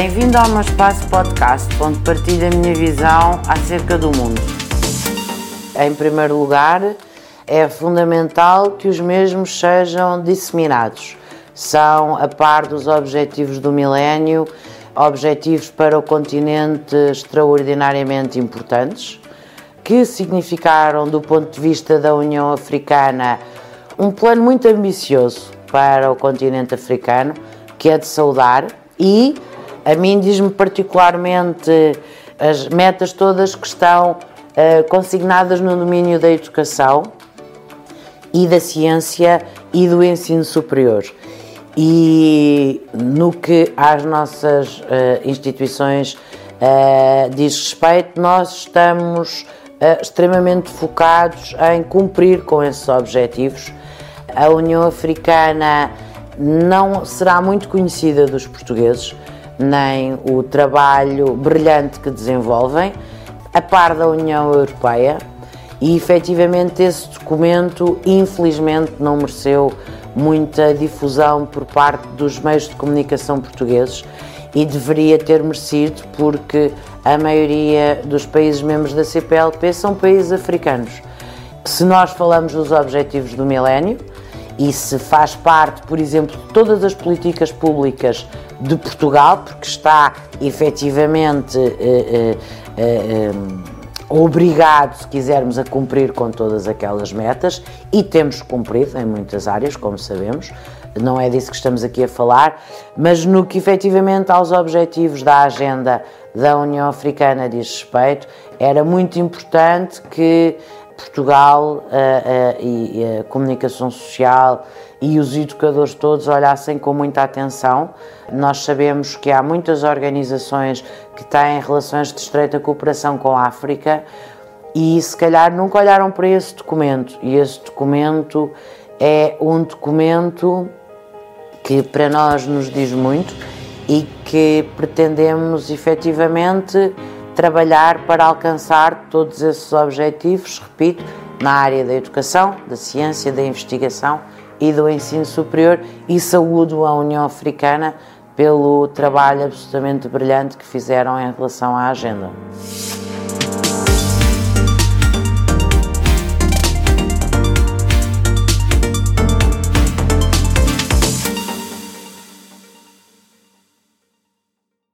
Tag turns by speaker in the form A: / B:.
A: Bem-vindo ao meu espaço podcast, onde partilho a minha visão acerca do mundo. Em primeiro lugar, é fundamental que os mesmos sejam disseminados. São, a par dos objetivos do milénio, objetivos para o continente extraordinariamente importantes, que significaram, do ponto de vista da União Africana, um plano muito ambicioso para o continente africano, que é de saudar, e a mim diz-me particularmente as metas todas que estão uh, consignadas no domínio da educação e da ciência e do ensino superior. E no que às nossas uh, instituições uh, diz respeito, nós estamos extremamente focados em cumprir com esses objetivos. A União Africana não será muito conhecida dos portugueses, nem o trabalho brilhante que desenvolvem, a par da União Europeia, e efetivamente esse documento, infelizmente, não mereceu muita difusão por parte dos meios de comunicação portugueses e deveria ter merecido, porque a maioria dos países membros da CPLP são países africanos. Se nós falamos dos objetivos do milénio e se faz parte, por exemplo, de todas as políticas públicas de Portugal, porque está efetivamente eh, eh, eh, obrigado, se quisermos, a cumprir com todas aquelas metas e temos cumprido em muitas áreas, como sabemos, não é disso que estamos aqui a falar, mas no que efetivamente aos objetivos da agenda da União Africana diz respeito, era muito importante que Portugal uh, uh, e a comunicação social e os educadores todos olhassem com muita atenção. Nós sabemos que há muitas organizações que têm relações de estreita cooperação com a África e se calhar nunca olharam para esse documento. E esse documento é um documento que para nós nos diz muito e que pretendemos efetivamente trabalhar para alcançar todos esses objetivos, repito, na área da educação, da ciência, da investigação e do ensino superior e saúdo a União Africana pelo trabalho absolutamente brilhante que fizeram em relação à agenda.